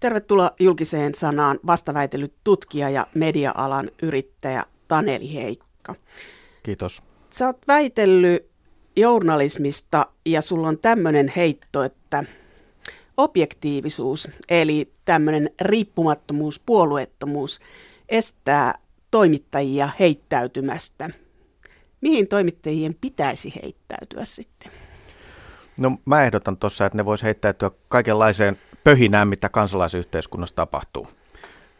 Tervetuloa julkiseen sanaan vastaväitellyt tutkija ja media-alan yrittäjä Taneli Heikka. Kiitos. Sä oot väitellyt journalismista ja sulla on tämmöinen heitto, että objektiivisuus, eli tämmöinen riippumattomuus, puolueettomuus estää toimittajia heittäytymästä. Mihin toimittajien pitäisi heittäytyä sitten? No mä ehdotan tuossa, että ne vois heittäytyä kaikenlaiseen pöhinään, mitä kansalaisyhteiskunnassa tapahtuu.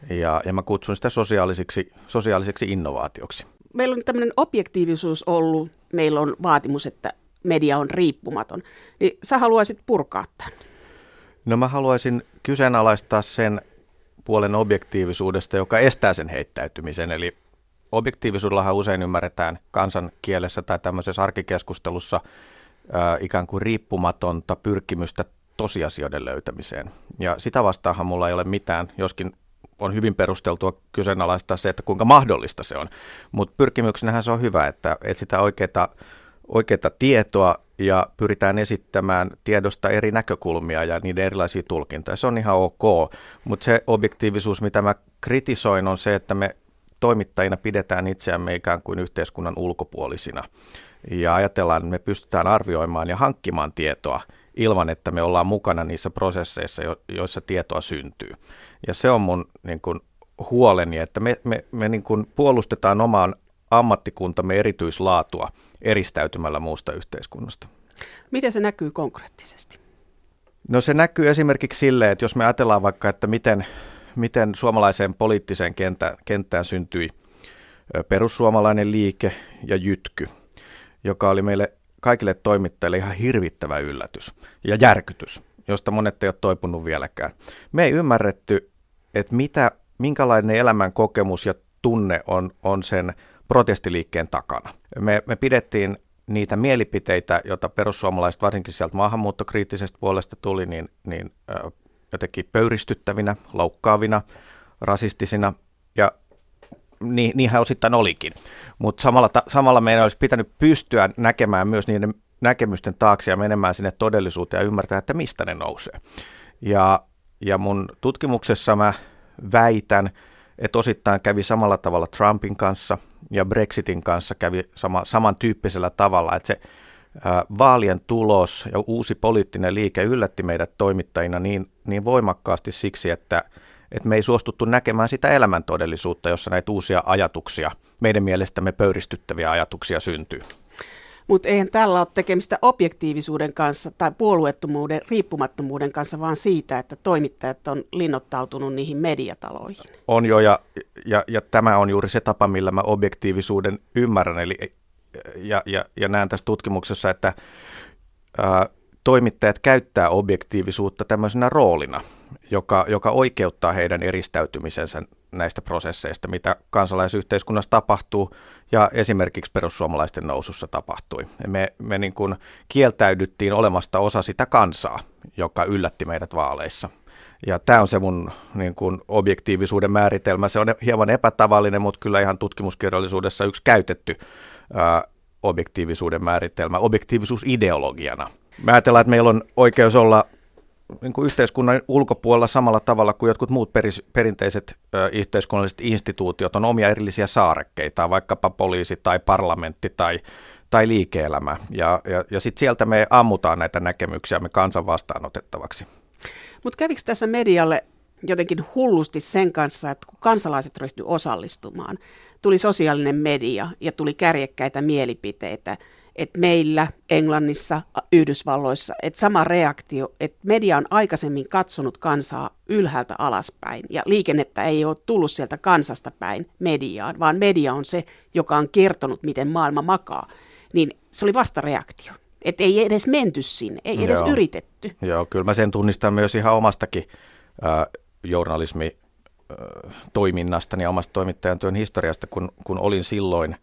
Ja, ja mä kutsun sitä sosiaaliseksi, sosiaaliseksi innovaatioksi. Meillä on tämmöinen objektiivisuus ollut, meillä on vaatimus, että media on riippumaton. Niin sä haluaisit purkaa tämän? No mä haluaisin kyseenalaistaa sen puolen objektiivisuudesta, joka estää sen heittäytymisen. Eli objektiivisuudellahan usein ymmärretään kansan kielessä tai tämmöisessä arkikeskustelussa ää, ikään kuin riippumatonta pyrkimystä tosiasioiden löytämiseen. Ja sitä vastaahan mulla ei ole mitään, joskin on hyvin perusteltua kyseenalaistaa se, että kuinka mahdollista se on. Mutta pyrkimyksenähän se on hyvä, että etsitään oikeita, oikeita tietoa ja pyritään esittämään tiedosta eri näkökulmia ja niiden erilaisia tulkintoja. Se on ihan ok, mutta se objektiivisuus, mitä mä kritisoin, on se, että me toimittajina pidetään itseämme ikään kuin yhteiskunnan ulkopuolisina. Ja ajatellaan, että me pystytään arvioimaan ja hankkimaan tietoa ilman, että me ollaan mukana niissä prosesseissa, joissa tietoa syntyy. Ja se on mun niin kuin, huoleni, että me, me, me niin kuin, puolustetaan omaan ammattikuntamme erityislaatua eristäytymällä muusta yhteiskunnasta. Miten se näkyy konkreettisesti? No se näkyy esimerkiksi sille, että jos me ajatellaan vaikka, että miten, miten suomalaiseen poliittiseen kenttään, kenttään syntyi perussuomalainen liike ja jytky, joka oli meille kaikille toimittajille ihan hirvittävä yllätys ja järkytys, josta monet ei ole toipunut vieläkään. Me ei ymmärretty, että mitä, minkälainen elämän kokemus ja tunne on, on sen protestiliikkeen takana. Me, me pidettiin niitä mielipiteitä, joita perussuomalaiset varsinkin sieltä maahanmuuttokriittisestä puolesta tuli, niin, niin jotenkin pöyristyttävinä, loukkaavina, rasistisina niin, niinhän osittain olikin. Mutta samalla, samalla meidän olisi pitänyt pystyä näkemään myös niiden näkemysten taakse ja menemään sinne todellisuuteen ja ymmärtää, että mistä ne nousee. Ja, ja mun tutkimuksessa mä väitän, että osittain kävi samalla tavalla Trumpin kanssa ja Brexitin kanssa kävi sama, samantyyppisellä tavalla, että se ää, vaalien tulos ja uusi poliittinen liike yllätti meidät toimittajina niin, niin voimakkaasti siksi, että että me ei suostuttu näkemään sitä elämäntodellisuutta, jossa näitä uusia ajatuksia, meidän mielestämme pöyristyttäviä ajatuksia syntyy. Mutta eihän tällä ole tekemistä objektiivisuuden kanssa tai puolueettomuuden, riippumattomuuden kanssa, vaan siitä, että toimittajat on linnoittautunut niihin mediataloihin. On jo, ja, ja, ja tämä on juuri se tapa, millä mä objektiivisuuden ymmärrän. Eli, ja, ja, ja näen tässä tutkimuksessa, että ää, toimittajat käyttää objektiivisuutta tämmöisenä roolina, joka, joka oikeuttaa heidän eristäytymisensä näistä prosesseista, mitä kansalaisyhteiskunnassa tapahtuu ja esimerkiksi perussuomalaisten nousussa tapahtui. Me, me niin kuin kieltäydyttiin olemasta osa sitä kansaa, joka yllätti meidät vaaleissa. Ja tämä on se mun niin kuin objektiivisuuden määritelmä. Se on hieman epätavallinen, mutta kyllä ihan tutkimuskirjallisuudessa yksi käytetty ää, objektiivisuuden määritelmä, objektiivisuus ideologiana. Mä ajatellaan, että meillä on oikeus olla niin kuin yhteiskunnan ulkopuolella samalla tavalla kuin jotkut muut peris, perinteiset ö, yhteiskunnalliset instituutiot on omia erillisiä saarekkeita, vaikkapa poliisi tai parlamentti tai, tai liike-elämä. Ja, ja, ja sitten sieltä me ammutaan näitä näkemyksiä me kansan vastaanotettavaksi. Mutta kävikö tässä medialle jotenkin hullusti sen kanssa, että kun kansalaiset ryhtyivät osallistumaan, tuli sosiaalinen media ja tuli kärjekkäitä mielipiteitä – että meillä, Englannissa, Yhdysvalloissa, että sama reaktio, että media on aikaisemmin katsonut kansaa ylhäältä alaspäin ja liikennettä ei ole tullut sieltä kansasta päin mediaan, vaan media on se, joka on kertonut, miten maailma makaa, niin se oli vasta reaktio. Että ei edes menty sinne, ei edes Joo. yritetty. Joo, kyllä mä sen tunnistan myös ihan omastakin äh, journalismi toiminnastani ja omasta toimittajan työn historiasta, kun, kun olin silloin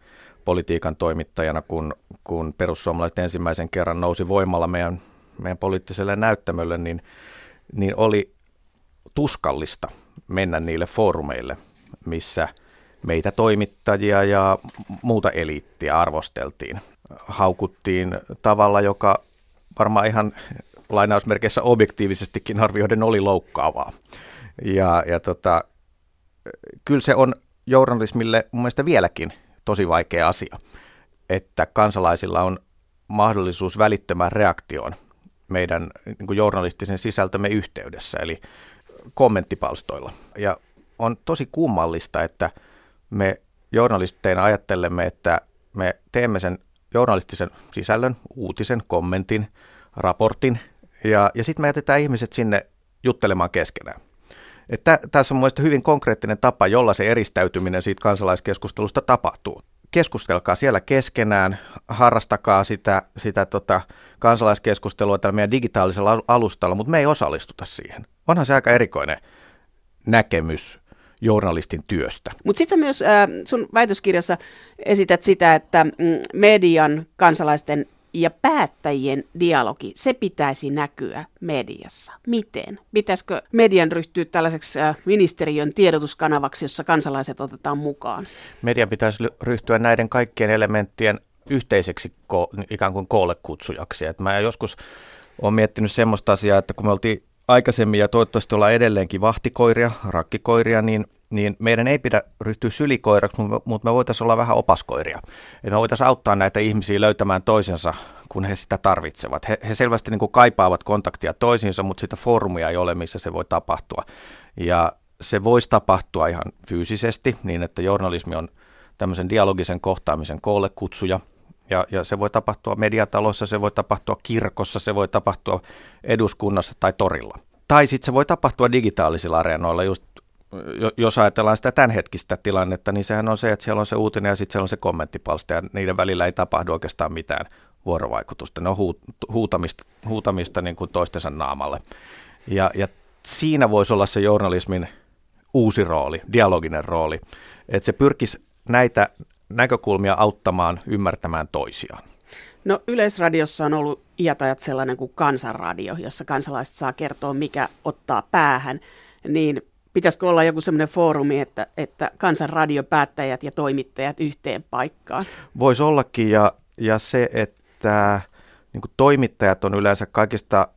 politiikan toimittajana, kun, kun perussuomalaiset ensimmäisen kerran nousi voimalla meidän, meidän poliittiselle näyttämölle, niin, niin oli tuskallista mennä niille foorumeille, missä meitä toimittajia ja muuta eliittiä arvosteltiin. Haukuttiin tavalla, joka varmaan ihan lainausmerkeissä objektiivisestikin arvioiden oli loukkaavaa. Ja, ja tota, kyllä se on journalismille mun mielestä vieläkin tosi vaikea asia, että kansalaisilla on mahdollisuus välittömään reaktioon meidän niin journalistisen sisältömme yhteydessä, eli kommenttipalstoilla. Ja on tosi kummallista, että me journalisteina ajattelemme, että me teemme sen journalistisen sisällön, uutisen, kommentin, raportin, ja, ja sitten me jätetään ihmiset sinne juttelemaan keskenään. Että tässä on mielestäni hyvin konkreettinen tapa, jolla se eristäytyminen siitä kansalaiskeskustelusta tapahtuu. Keskustelkaa siellä keskenään, harrastakaa sitä, sitä tota kansalaiskeskustelua tällä meidän digitaalisella alustalla, mutta me ei osallistuta siihen. Onhan se aika erikoinen näkemys journalistin työstä. Mutta sitten myös äh, sun väitöskirjassa esität sitä, että mm, median, kansalaisten ja päättäjien dialogi, se pitäisi näkyä mediassa. Miten? Pitäisikö median ryhtyä tällaiseksi äh, ministeriön tiedotuskanavaksi, jossa kansalaiset otetaan mukaan? Median pitäisi ryhtyä näiden kaikkien elementtien yhteiseksi ko- ikään kuin koolle kutsujaksi. Et mä joskus olen miettinyt semmoista asiaa, että kun me oltiin aikaisemmin ja toivottavasti ollaan edelleenkin vahtikoiria, rakkikoiria, niin, niin meidän ei pidä ryhtyä sylikoiraksi, mutta me voitaisiin olla vähän opaskoiria. Et me voitaisiin auttaa näitä ihmisiä löytämään toisensa, kun he sitä tarvitsevat. He, he selvästi niin kuin kaipaavat kontaktia toisiinsa, mutta sitä foorumia ei ole, missä se voi tapahtua. Ja se voisi tapahtua ihan fyysisesti, niin että journalismi on tämmöisen dialogisen kohtaamisen koolle kutsuja – ja, ja se voi tapahtua mediatalossa, se voi tapahtua kirkossa, se voi tapahtua eduskunnassa tai torilla. Tai sitten se voi tapahtua digitaalisilla areenoilla, just jos ajatellaan sitä tämänhetkistä tilannetta, niin sehän on se, että siellä on se uutinen ja sitten siellä on se kommenttipalsta ja niiden välillä ei tapahdu oikeastaan mitään vuorovaikutusta. Ne on huutamista, huutamista niin kuin toistensa naamalle. Ja, ja siinä voisi olla se journalismin uusi rooli, dialoginen rooli, että se pyrkisi näitä näkökulmia auttamaan ymmärtämään toisiaan? No Yleisradiossa on ollut iätajat sellainen kuin kansanradio, jossa kansalaiset saa kertoa, mikä ottaa päähän. Niin pitäisikö olla joku sellainen foorumi, että, että kansanradiopäättäjät ja toimittajat yhteen paikkaan? Voisi ollakin ja, ja se, että niin kuin toimittajat on yleensä kaikista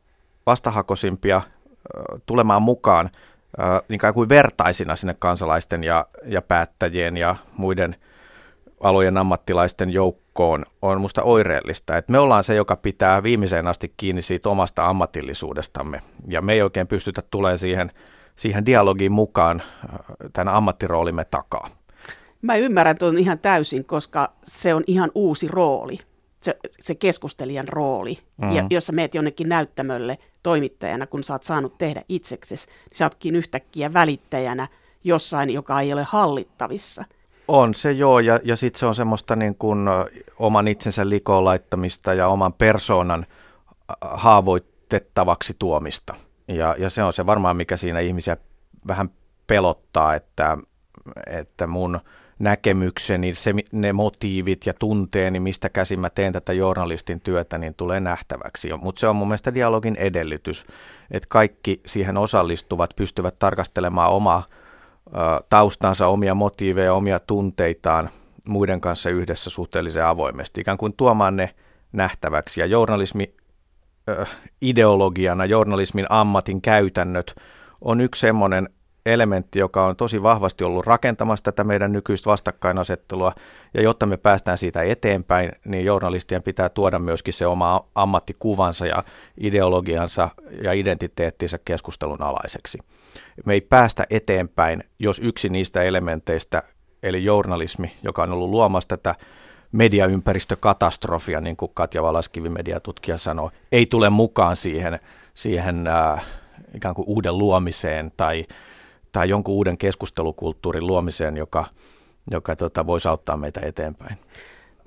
vastahakoisimpia tulemaan mukaan niin kuin vertaisina sinne kansalaisten ja, ja päättäjien ja muiden – alojen ammattilaisten joukkoon on musta oireellista, että me ollaan se, joka pitää viimeiseen asti kiinni siitä omasta ammatillisuudestamme ja me ei oikein pystytä tulemaan siihen, siihen dialogiin mukaan äh, tämän ammattiroolimme takaa. Mä ymmärrän tuon ihan täysin, koska se on ihan uusi rooli, se, se keskustelijan rooli, mm. ja jos sä meet jonnekin näyttämölle toimittajana, kun sä oot saanut tehdä itseksesi, niin sä ootkin yhtäkkiä välittäjänä jossain, joka ei ole hallittavissa – on se joo, ja, ja sitten se on semmoista niin kuin oman itsensä likoon laittamista ja oman persoonan haavoitettavaksi tuomista. Ja, ja se on se varmaan, mikä siinä ihmisiä vähän pelottaa, että, että mun näkemykseni, se, ne motiivit ja tunteeni, mistä käsin mä teen tätä journalistin työtä, niin tulee nähtäväksi. Mutta se on mun mielestä dialogin edellytys, että kaikki siihen osallistuvat pystyvät tarkastelemaan omaa taustansa, omia motiiveja, omia tunteitaan muiden kanssa yhdessä suhteellisen avoimesti, ikään kuin tuomaan ne nähtäväksi. Ja journalismi ideologiana, journalismin ammatin käytännöt on yksi semmoinen elementti, joka on tosi vahvasti ollut rakentamassa tätä meidän nykyistä vastakkainasettelua. Ja jotta me päästään siitä eteenpäin, niin journalistien pitää tuoda myöskin se oma ammattikuvansa ja ideologiansa ja identiteettinsä keskustelun alaiseksi. Me ei päästä eteenpäin, jos yksi niistä elementeistä, eli journalismi, joka on ollut luomassa tätä mediaympäristökatastrofia, niin kuin Katja Valaskivi mediatutkija sanoi, ei tule mukaan siihen, siihen äh, ikään kuin uuden luomiseen tai tai jonkun uuden keskustelukulttuurin luomiseen, joka, joka tota, voisi auttaa meitä eteenpäin.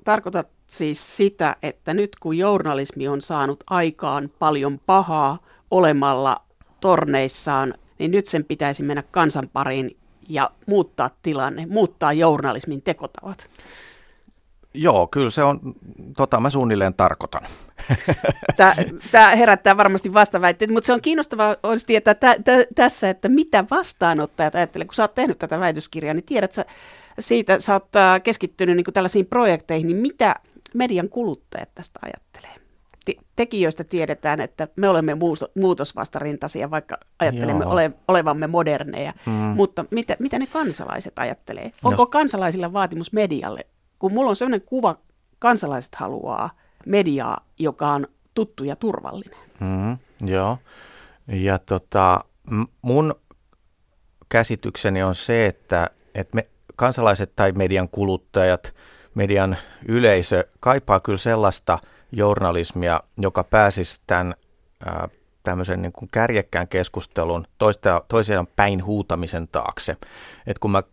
Tarkoitat siis sitä, että nyt kun journalismi on saanut aikaan paljon pahaa olemalla torneissaan, niin nyt sen pitäisi mennä kansan pariin ja muuttaa tilanne, muuttaa journalismin tekotavat. Joo, kyllä se on, tota mä suunnilleen tarkoitan. Tämä herättää varmasti vastaväitteet, mutta se on kiinnostavaa olisi tietää tä, tä, tässä, että mitä vastaanottajat ajattelee. Kun sä oot tehnyt tätä väitöskirjaa, niin tiedät sä siitä, sä oot keskittynyt niin tällaisiin projekteihin, niin mitä median kuluttajat tästä ajattelee? tekijöistä tiedetään, että me olemme muutosvastarintaisia, vaikka ajattelemme ole, olevamme moderneja. Mm. Mutta mitä, mitä ne kansalaiset ajattelee? Onko Jos... kansalaisilla vaatimus medialle? Kun mulla on sellainen kuva, kansalaiset haluaa mediaa, joka on tuttu ja turvallinen. Mm, joo. Ja tota, mun käsitykseni on se, että, että me kansalaiset tai median kuluttajat, median yleisö kaipaa kyllä sellaista journalismia, joka pääsisi tämän tämmöisen niin kuin kärjekkään keskustelun toista, toisiaan päin huutamisen taakse. Et kun mä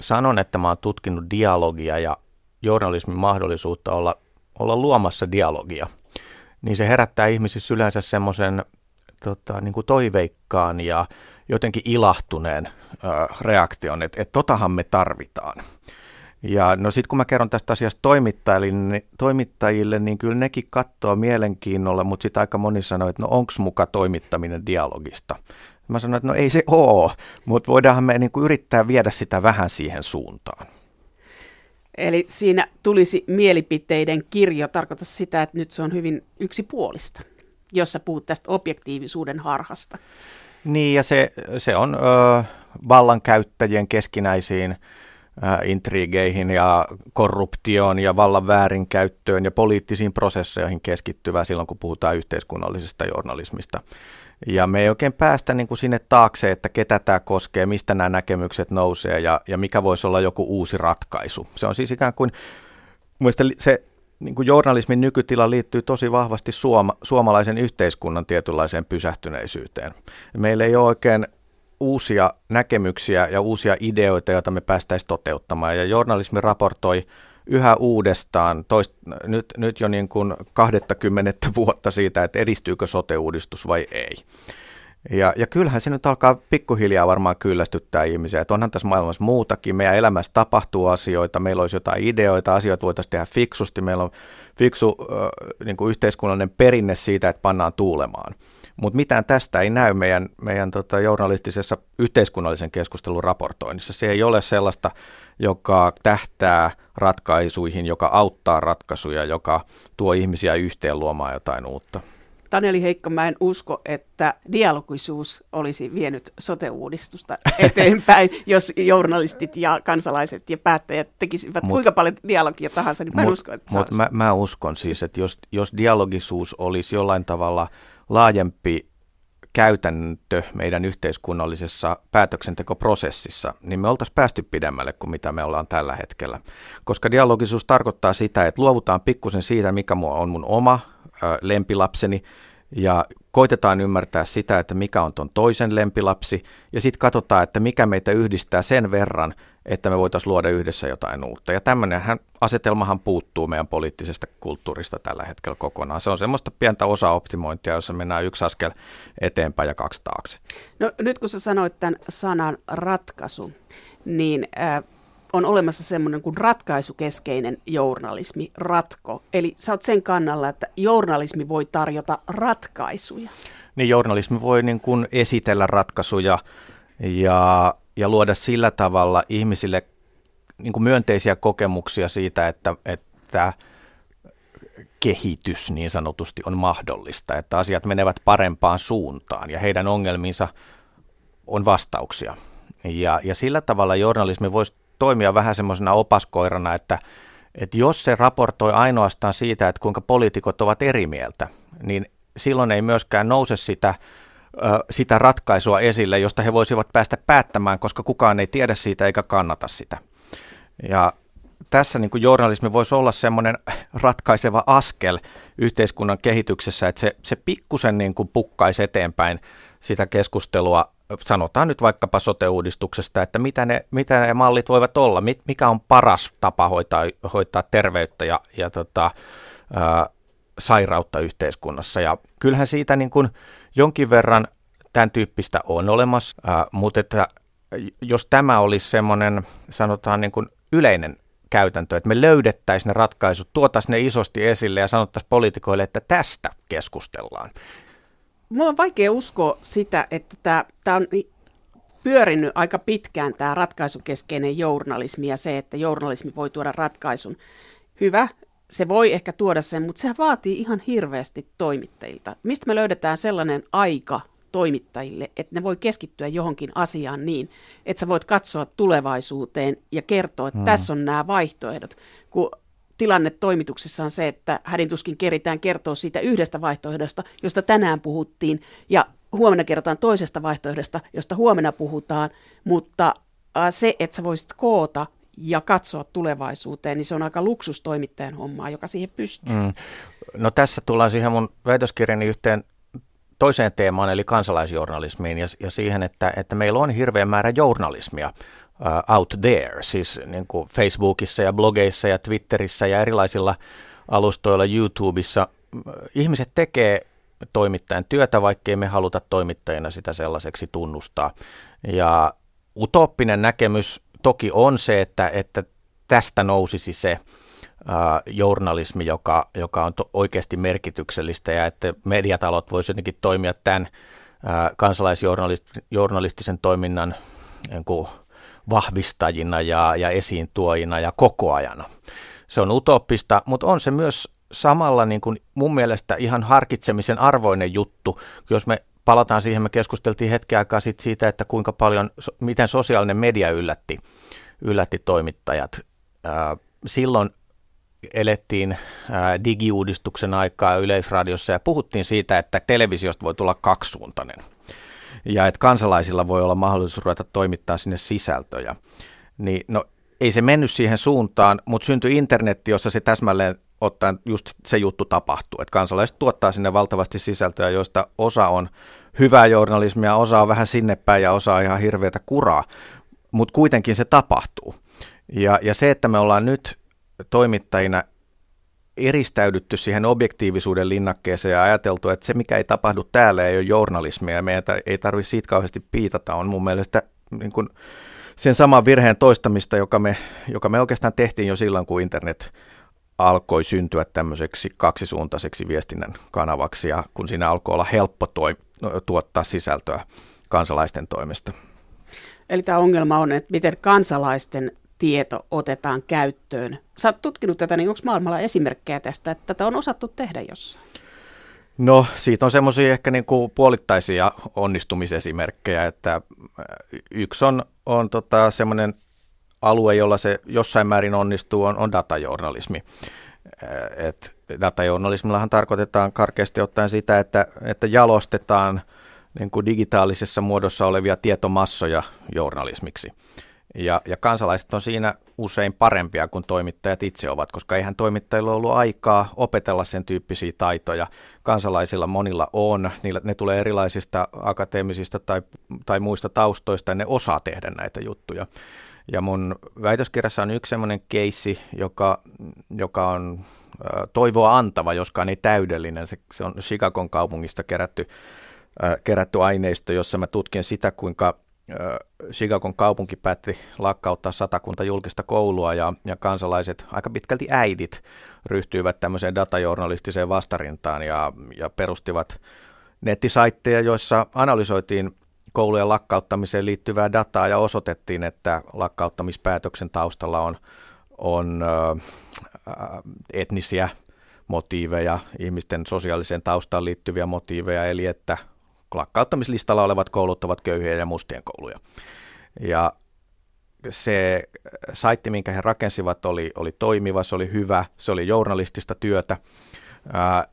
sanon, että mä oon tutkinut dialogia ja journalismin mahdollisuutta olla, olla luomassa dialogia, niin se herättää ihmisissä yleensä semmoisen tota, niin toiveikkaan ja jotenkin ilahtuneen äh, reaktion, että et totahan me tarvitaan. Ja no sitten kun mä kerron tästä asiasta toimittajille, niin, toimittajille, niin kyllä nekin katsoo mielenkiinnolla, mutta sitten aika moni sanoo, että no onks muka toimittaminen dialogista. Mä sanoin, että no ei se oo, mutta voidaanhan me niin yrittää viedä sitä vähän siihen suuntaan. Eli siinä tulisi mielipiteiden kirjo, tarkoittaa sitä, että nyt se on hyvin yksipuolista, jossa puhut tästä objektiivisuuden harhasta. Niin, ja se, se on ö, vallankäyttäjien keskinäisiin ö, intrigeihin ja korruptioon ja vallan väärinkäyttöön ja poliittisiin prosesseihin keskittyvää silloin, kun puhutaan yhteiskunnallisesta journalismista. Ja me ei oikein päästä niin kuin sinne taakse, että ketä tämä koskee, mistä nämä näkemykset nousee ja, ja mikä voisi olla joku uusi ratkaisu. Se on siis ikään kuin, mielestäni se niin kuin journalismin nykytila liittyy tosi vahvasti suoma, suomalaisen yhteiskunnan tietynlaiseen pysähtyneisyyteen. Meillä ei ole oikein uusia näkemyksiä ja uusia ideoita, joita me päästäisiin toteuttamaan. Ja journalismi raportoi yhä uudestaan, toist, nyt, nyt jo niin kuin 20 vuotta siitä, että edistyykö sote-uudistus vai ei. Ja, ja kyllähän se nyt alkaa pikkuhiljaa varmaan kyllästyttää ihmisiä, että onhan tässä maailmassa muutakin, meidän elämässä tapahtuu asioita, meillä olisi jotain ideoita, asioita voitaisiin tehdä fiksusti, meillä on fiksu äh, niin kuin yhteiskunnallinen perinne siitä, että pannaan tuulemaan. Mutta mitään tästä ei näy meidän, meidän tota, journalistisessa yhteiskunnallisen keskustelun raportoinnissa. Se ei ole sellaista, joka tähtää ratkaisuihin, joka auttaa ratkaisuja, joka tuo ihmisiä yhteen luomaan jotain uutta. Taneli Heikko, mä en usko, että dialogisuus olisi vienyt sote-uudistusta eteenpäin, jos journalistit ja kansalaiset ja päättäjät tekisivät mut, kuinka paljon dialogia tahansa, niin mä en mut, usko, että Mutta mä, mä uskon siis, että jos, jos dialogisuus olisi jollain tavalla laajempi käytäntö meidän yhteiskunnallisessa päätöksentekoprosessissa, niin me oltaisiin päästy pidemmälle kuin mitä me ollaan tällä hetkellä. Koska dialogisuus tarkoittaa sitä, että luovutaan pikkusen siitä, mikä on mun oma lempilapseni ja koitetaan ymmärtää sitä, että mikä on ton toisen lempilapsi ja sitten katsotaan, että mikä meitä yhdistää sen verran, että me voitaisiin luoda yhdessä jotain uutta. Ja tämmöinen asetelmahan puuttuu meidän poliittisesta kulttuurista tällä hetkellä kokonaan. Se on semmoista pientä osa-optimointia, jossa mennään yksi askel eteenpäin ja kaksi taakse. No nyt kun sä sanoit tämän sanan ratkaisu, niin äh, on olemassa semmoinen kuin ratkaisukeskeinen journalismi, ratko. Eli sä oot sen kannalla, että journalismi voi tarjota ratkaisuja. Niin journalismi voi niin kuin esitellä ratkaisuja ja, ja luoda sillä tavalla ihmisille niin kuin myönteisiä kokemuksia siitä, että, että kehitys niin sanotusti on mahdollista, että asiat menevät parempaan suuntaan ja heidän ongelmiinsa on vastauksia. Ja, ja sillä tavalla journalismi voisi toimia vähän semmoisena opaskoirana, että, että jos se raportoi ainoastaan siitä, että kuinka poliitikot ovat eri mieltä, niin silloin ei myöskään nouse sitä, sitä ratkaisua esille, josta he voisivat päästä päättämään, koska kukaan ei tiedä siitä eikä kannata sitä. Ja tässä niin kuin journalismi voisi olla semmoinen ratkaiseva askel yhteiskunnan kehityksessä, että se, se pikkusen niin kuin pukkaisi eteenpäin sitä keskustelua sanotaan nyt vaikkapa sote-uudistuksesta, että mitä ne, mitä ne mallit voivat olla, mikä on paras tapa hoitaa, hoitaa terveyttä ja, ja tota, ää, sairautta yhteiskunnassa. Ja kyllähän siitä niin kuin jonkin verran tämän tyyppistä on olemassa, ää, mutta että jos tämä olisi semmoinen, sanotaan niin kuin yleinen käytäntö, että me löydettäisiin ne ratkaisut, tuotaisiin ne isosti esille ja sanottaisiin poliitikoille, että tästä keskustellaan, Mulla on vaikea uskoa sitä, että tämä, tämä on pyörinyt aika pitkään tämä ratkaisukeskeinen journalismi ja se, että journalismi voi tuoda ratkaisun. Hyvä, se voi ehkä tuoda sen, mutta se vaatii ihan hirveästi toimittajilta. Mistä me löydetään sellainen aika toimittajille, että ne voi keskittyä johonkin asiaan niin, että sä voit katsoa tulevaisuuteen ja kertoa, että hmm. tässä on nämä vaihtoehdot. Kun tilanne toimituksessa on se, että hädintuskin keritään kertoa siitä yhdestä vaihtoehdosta, josta tänään puhuttiin, ja huomenna kerrotaan toisesta vaihtoehdosta, josta huomenna puhutaan, mutta se, että sä voisit koota ja katsoa tulevaisuuteen, niin se on aika luksustoimittajan hommaa, joka siihen pystyy. Mm. No tässä tullaan siihen mun väitöskirjani yhteen toiseen teemaan, eli kansalaisjournalismiin ja, ja siihen, että, että meillä on hirveä määrä journalismia uh, out there, siis niin kuin Facebookissa ja blogeissa ja Twitterissä ja erilaisilla alustoilla, YouTubessa. Ihmiset tekee toimittajan työtä, vaikkei me haluta toimittajina sitä sellaiseksi tunnustaa. Ja utoppinen näkemys toki on se, että, että tästä nousisi se journalismi, joka, joka on to, oikeasti merkityksellistä ja että mediatalot voisivat jotenkin toimia tämän kansalaisjournalistisen toiminnan niin kuin vahvistajina ja, ja esiin tuojina ja kokoajana. Se on utoppista, mutta on se myös samalla niin kuin mun mielestä ihan harkitsemisen arvoinen juttu, jos me palataan siihen, me keskusteltiin hetken aikaa sit siitä, että kuinka paljon, miten sosiaalinen media yllätti, yllätti toimittajat. Silloin elettiin digiuudistuksen aikaa Yleisradiossa ja puhuttiin siitä, että televisiosta voi tulla kaksisuuntainen ja että kansalaisilla voi olla mahdollisuus ruveta toimittaa sinne sisältöjä. Niin no ei se mennyt siihen suuntaan, mutta syntyi internetti, jossa se täsmälleen ottaen just se juttu tapahtuu, että kansalaiset tuottaa sinne valtavasti sisältöjä, joista osa on hyvää journalismia, osa on vähän sinne päin ja osa on ihan hirveätä kuraa, mutta kuitenkin se tapahtuu. Ja, ja se, että me ollaan nyt toimittajina eristäydytty siihen objektiivisuuden linnakkeeseen ja ajateltu, että se mikä ei tapahdu täällä ei ole journalismia ja meidän ei tarvitse siitä kauheasti piitata, on mun mielestä niin kuin sen saman virheen toistamista, joka me, joka me oikeastaan tehtiin jo silloin, kun internet alkoi syntyä tämmöiseksi kaksisuuntaiseksi viestinnän kanavaksi ja kun siinä alkoi olla helppo toi, tuottaa sisältöä kansalaisten toimesta. Eli tämä ongelma on, että miten kansalaisten tieto otetaan käyttöön. Sä oot tutkinut tätä, niin onko maailmalla esimerkkejä tästä, että tätä on osattu tehdä jossain? No siitä on semmoisia ehkä niin kuin puolittaisia onnistumisesimerkkejä, että äh, yksi on, on tota semmoinen alue, jolla se jossain määrin onnistuu, on, on datajournalismi. Et datajournalismillahan tarkoitetaan karkeasti ottaen sitä, että, että jalostetaan niin kuin digitaalisessa muodossa olevia tietomassoja journalismiksi. Ja, ja kansalaiset on siinä usein parempia kuin toimittajat itse ovat, koska eihän toimittajilla ollut aikaa opetella sen tyyppisiä taitoja. Kansalaisilla monilla on, niillä, ne tulee erilaisista akateemisista tai, tai muista taustoista ja ne osaa tehdä näitä juttuja. Ja mun väitöskirjassa on yksi semmoinen keissi, joka, joka on toivoa antava, joskaan ei täydellinen. Se, se on Chicagon kaupungista kerätty, äh, kerätty aineisto, jossa mä tutkin sitä, kuinka Chicagon kaupunki päätti lakkauttaa satakunta julkista koulua ja, ja kansalaiset, aika pitkälti äidit, ryhtyivät tämmöiseen datajournalistiseen vastarintaan ja, ja perustivat nettisaitteja, joissa analysoitiin koulujen lakkauttamiseen liittyvää dataa ja osoitettiin, että lakkauttamispäätöksen taustalla on, on äh, etnisiä motiiveja, ihmisten sosiaaliseen taustaan liittyviä motiiveja, eli että lakkauttamislistalla olevat koulut ovat köyhiä ja mustien kouluja. Ja se saitti, minkä he rakensivat, oli, oli toimiva, se oli hyvä, se oli journalistista työtä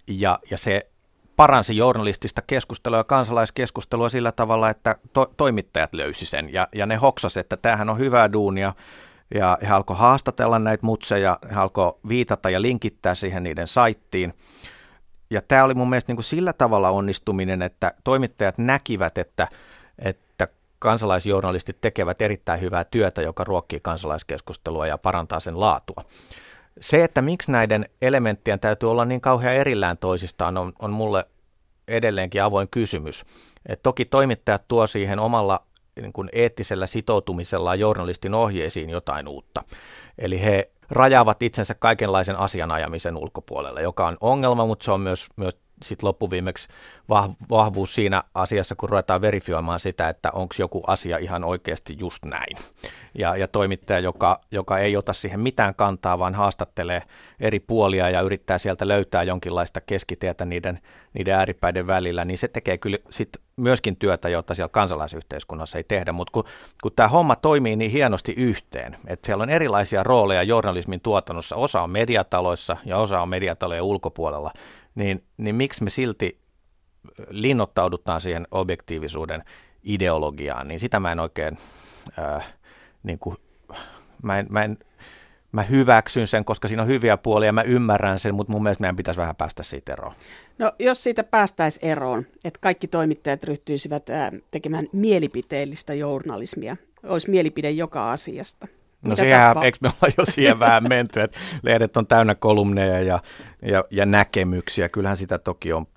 ja, ja se paransi journalistista keskustelua ja kansalaiskeskustelua sillä tavalla, että to, toimittajat löysi sen. Ja, ja ne hoksas, että tämähän on hyvää duunia. Ja he alkoi haastatella näitä mutseja, he alkoi viitata ja linkittää siihen niiden saittiin. Ja tämä oli mun mielestä niin kuin sillä tavalla onnistuminen, että toimittajat näkivät, että, että kansalaisjournalistit tekevät erittäin hyvää työtä, joka ruokkii kansalaiskeskustelua ja parantaa sen laatua. Se, että miksi näiden elementtien täytyy olla niin kauhean erillään toisistaan, on, on mulle edelleenkin avoin kysymys. Et toki toimittajat tuo siihen omalla niin kuin eettisellä sitoutumisella journalistin ohjeisiin jotain uutta. Eli he rajaavat itsensä kaikenlaisen asianajamisen ulkopuolelle, joka on ongelma, mutta se on myös, myös sit loppuviimeksi vahvuus siinä asiassa, kun ruvetaan verifioimaan sitä, että onko joku asia ihan oikeasti just näin. Ja, ja toimittaja, joka, joka ei ota siihen mitään kantaa, vaan haastattelee eri puolia ja yrittää sieltä löytää jonkinlaista keskitietä niiden, niiden ääripäiden välillä, niin se tekee kyllä sit myöskin työtä, jota siellä kansalaisyhteiskunnassa ei tehdä. Mutta kun, kun tämä homma toimii niin hienosti yhteen, että siellä on erilaisia rooleja journalismin tuotannossa, osa on mediataloissa ja osa on mediatalojen ulkopuolella, niin, niin miksi me silti linnoittaudutaan siihen objektiivisuuden ideologiaan, niin sitä mä en oikein, äh, niin kuin, mä en, mä en mä hyväksyn sen, koska siinä on hyviä puolia, mä ymmärrän sen, mutta mun mielestä meidän pitäisi vähän päästä siitä eroon. No jos siitä päästäisiin eroon, että kaikki toimittajat ryhtyisivät äh, tekemään mielipiteellistä journalismia, olisi mielipide joka asiasta. No sehän, eikö me olla jo siihen vähän menty, että lehdet on täynnä kolumneja ja, ja, ja näkemyksiä, kyllähän sitä toki on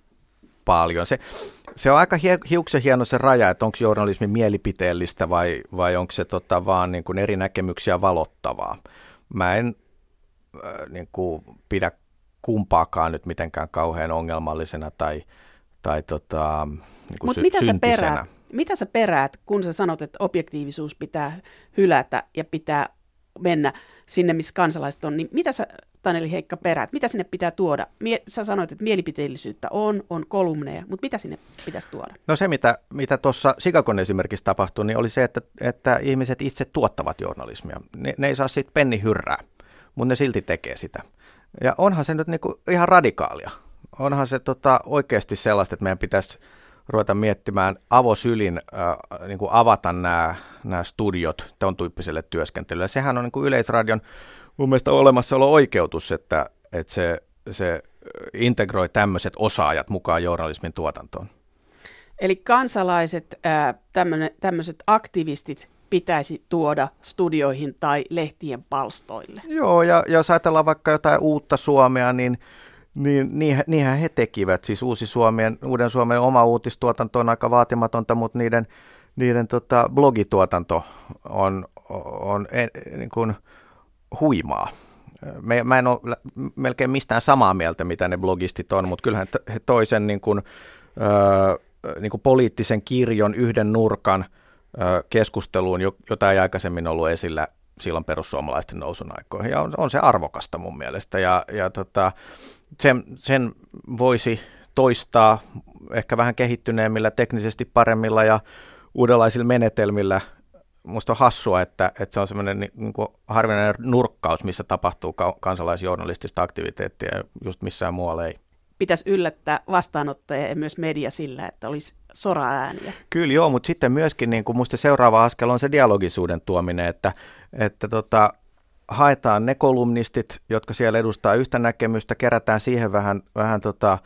paljon. Se, se on aika hiuksen hieno se raja, että onko journalismi mielipiteellistä vai, vai onko se tota vaan niin kuin eri näkemyksiä valottavaa. Mä en äh, niin kuin pidä kumpaakaan nyt mitenkään kauhean ongelmallisena tai, tai tota, niin kuin sy- mitä syntisenä. Sä peräät, mitä sä peräät, kun sä sanot, että objektiivisuus pitää hylätä ja pitää mennä sinne, missä kansalaiset on, niin mitä sä, Taneli Heikka, peräät? Mitä sinne pitää tuoda? Mie, sä sanoit, että mielipiteellisyyttä on, on kolumneja, mutta mitä sinne pitäisi tuoda? No se, mitä mitä tuossa Sikakon esimerkiksi tapahtui, niin oli se, että, että ihmiset itse tuottavat journalismia. Ne, ne ei saa siitä penni hyrrää, mutta ne silti tekee sitä. Ja onhan se nyt niinku ihan radikaalia. Onhan se tota, oikeasti sellaista, että meidän pitäisi ruveta miettimään avosylin äh, niin kuin avata nämä, nämä studiot tuon tyyppiselle työskentelylle. Sehän on niin kuin Yleisradion mun mielestä olemassaolo oikeutus, että, että se, se integroi tämmöiset osaajat mukaan journalismin tuotantoon. Eli kansalaiset, tämmöiset aktivistit pitäisi tuoda studioihin tai lehtien palstoille. Joo, ja jos ajatellaan vaikka jotain uutta Suomea, niin niin, niinhän he tekivät. Siis Uusi Suomen, Uuden Suomen oma uutistuotanto on aika vaatimatonta, mutta niiden, niiden tota, blogituotanto on, on en, niin kuin huimaa. Me, mä en ole melkein mistään samaa mieltä, mitä ne blogistit on, mutta kyllähän he toisen niin kuin, ö, niin kuin poliittisen kirjon yhden nurkan ö, keskusteluun, jota ei aikaisemmin ollut esillä silloin perussuomalaisten nousun aikoihin. Ja on, on se arvokasta mun mielestä. Ja, ja tota, sen, sen voisi toistaa ehkä vähän kehittyneemmillä, teknisesti paremmilla ja uudenlaisilla menetelmillä. Musta on hassua, että, että se on semmoinen niin, harvinainen nurkkaus, missä tapahtuu kansalaisjournalistista aktiviteettia, just missään muualla ei. Pitäisi yllättää vastaanottajia ja myös media sillä, että olisi sora-ääniä. Kyllä joo, mutta sitten myöskin niin kuin musta seuraava askel on se dialogisuuden tuominen, että, että tota, haetaan ne kolumnistit, jotka siellä edustaa yhtä näkemystä, kerätään siihen vähän, vähän tota,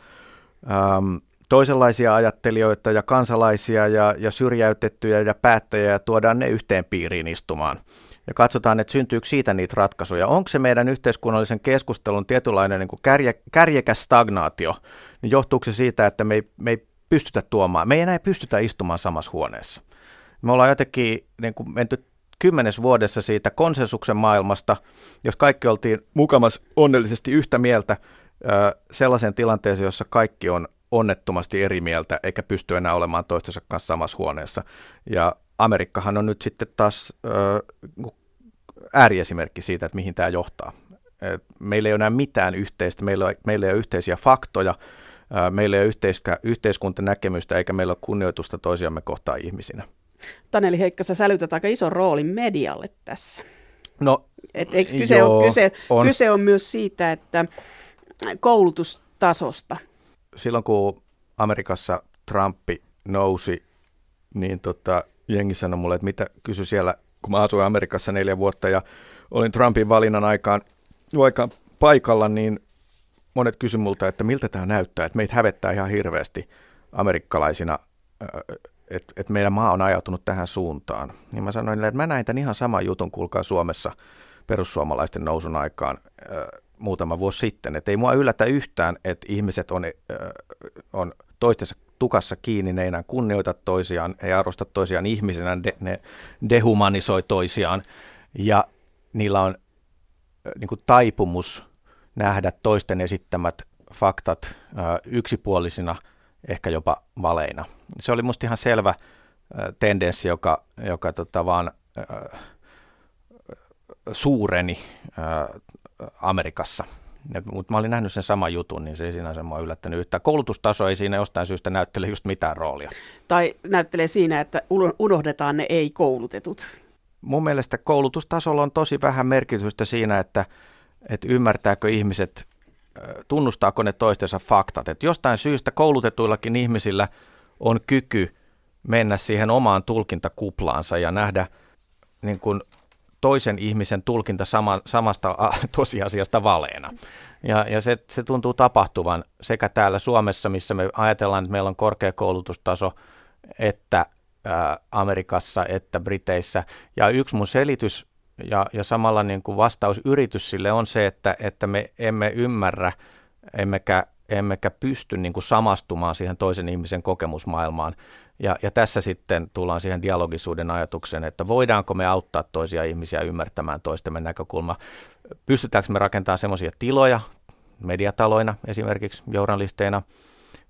äm, toisenlaisia ajattelijoita ja kansalaisia ja, ja syrjäytettyjä ja päättäjiä ja tuodaan ne yhteen piiriin istumaan. Ja katsotaan, että syntyykö siitä niitä ratkaisuja. Onko se meidän yhteiskunnallisen keskustelun tietynlainen niin kuin kärje, kärjekäs stagnaatio, niin johtuuko se siitä, että me ei, me ei pystytä tuomaan, me ei enää pystytä istumaan samassa huoneessa. Me ollaan jotenkin niin kuin menty kymmenes vuodessa siitä konsensuksen maailmasta, jos kaikki oltiin mukamas onnellisesti yhtä mieltä sellaisen tilanteeseen, jossa kaikki on onnettomasti eri mieltä eikä pysty enää olemaan toistensa kanssa samassa huoneessa. Ja Amerikkahan on nyt sitten taas ääriesimerkki siitä, että mihin tämä johtaa. meillä ei ole enää mitään yhteistä, meillä, ei, meillä ei ole yhteisiä faktoja, meillä ei ole yhteiskuntanäkemystä eikä meillä ole kunnioitusta toisiamme kohtaan ihmisinä. Taneli Heikka, sä sälytät aika ison roolin medialle tässä. No, Et eikö kyse, joo, on, kyse, on. kyse on myös siitä, että koulutustasosta. Silloin kun Amerikassa Trumpi nousi, niin tota, jengi sanoi mulle, että mitä kysy siellä, kun mä asuin Amerikassa neljä vuotta ja olin Trumpin valinnan aikaan, aikaan paikalla, niin monet kysy multa, että miltä tämä näyttää, että meitä hävettää ihan hirveästi amerikkalaisina että et meidän maa on ajautunut tähän suuntaan. Niin mä sanoin, että mä näin tämän ihan saman jutun, kuulkaa Suomessa perussuomalaisten nousun aikaan muutama vuosi sitten. Että ei mua yllätä yhtään, että ihmiset on, on toistensa tukassa kiinni, ne ei enää kunnioita toisiaan, ei arvosta toisiaan ihmisenä, de, ne dehumanisoi toisiaan ja niillä on niin kuin taipumus nähdä toisten esittämät faktat yksipuolisina, ehkä jopa valeina. Se oli musta ihan selvä tendenssi, joka, joka tota vaan suureni Amerikassa. Mutta mä olin nähnyt sen saman jutun, niin se ei sinänsä mua yllättänyt yhtään. Koulutustaso ei siinä jostain syystä näyttele just mitään roolia. Tai näyttelee siinä, että unohdetaan ne ei-koulutetut. Mun mielestä koulutustasolla on tosi vähän merkitystä siinä, että, että ymmärtääkö ihmiset, tunnustaako ne toistensa faktat. Että jostain syystä koulutetuillakin ihmisillä on kyky mennä siihen omaan tulkintakuplaansa ja nähdä niin kuin toisen ihmisen tulkinta sama, samasta tosiasiasta valeena. Ja, ja se, se tuntuu tapahtuvan sekä täällä Suomessa, missä me ajatellaan, että meillä on korkea koulutustaso, että ää, Amerikassa, että Briteissä. Ja yksi mun selitys ja, ja samalla niin kuin vastausyritys sille on se, että, että me emme ymmärrä, emmekä, emmekä pysty niin kuin samastumaan siihen toisen ihmisen kokemusmaailmaan. Ja, ja tässä sitten tullaan siihen dialogisuuden ajatukseen, että voidaanko me auttaa toisia ihmisiä ymmärtämään toistemme näkökulma. Pystytäänkö me rakentamaan semmoisia tiloja, mediataloina esimerkiksi journalisteina,